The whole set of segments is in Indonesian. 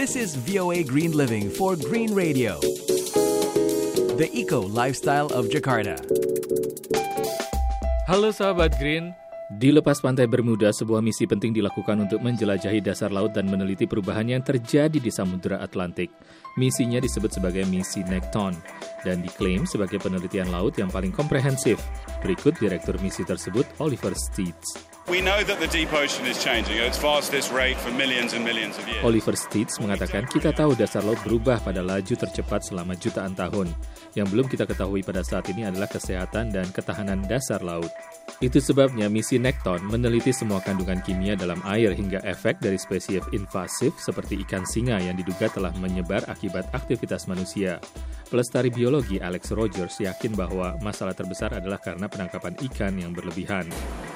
This is VOA Green Living for Green Radio, the eco lifestyle of Jakarta. Halo sahabat Green, di lepas pantai Bermuda, sebuah misi penting dilakukan untuk menjelajahi dasar laut dan meneliti perubahan yang terjadi di Samudra Atlantik. Misinya disebut sebagai misi Nekton dan diklaim sebagai penelitian laut yang paling komprehensif. Berikut Direktur misi tersebut, Oliver Steeds. Oliver Steeds mengatakan kita tahu dasar laut berubah pada laju tercepat selama jutaan tahun. Yang belum kita ketahui pada saat ini adalah kesehatan dan ketahanan dasar laut. Itu sebabnya misi Nekton meneliti semua kandungan kimia dalam air hingga efek dari spesies invasif seperti ikan singa yang diduga telah menyebar akibat aktivitas manusia. Pelestari biologi Alex Rogers yakin bahwa masalah terbesar adalah karena penangkapan ikan yang berlebihan.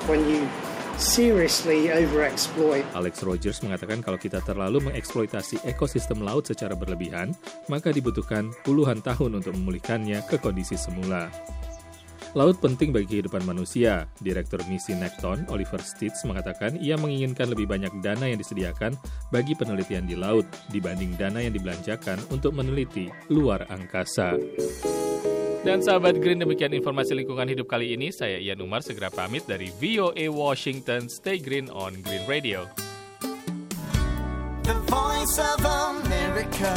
when you seriously overexploit Alex Rogers mengatakan kalau kita terlalu mengeksploitasi ekosistem laut secara berlebihan, maka dibutuhkan puluhan tahun untuk memulihkannya ke kondisi semula. Laut penting bagi kehidupan manusia. Direktur misi Nekton, Oliver Stitz, mengatakan ia menginginkan lebih banyak dana yang disediakan bagi penelitian di laut dibanding dana yang dibelanjakan untuk meneliti luar angkasa. Dan sahabat Green, demikian informasi lingkungan hidup kali ini. Saya Ian Umar segera pamit dari VOA Washington. Stay green on Green Radio. The voice of America.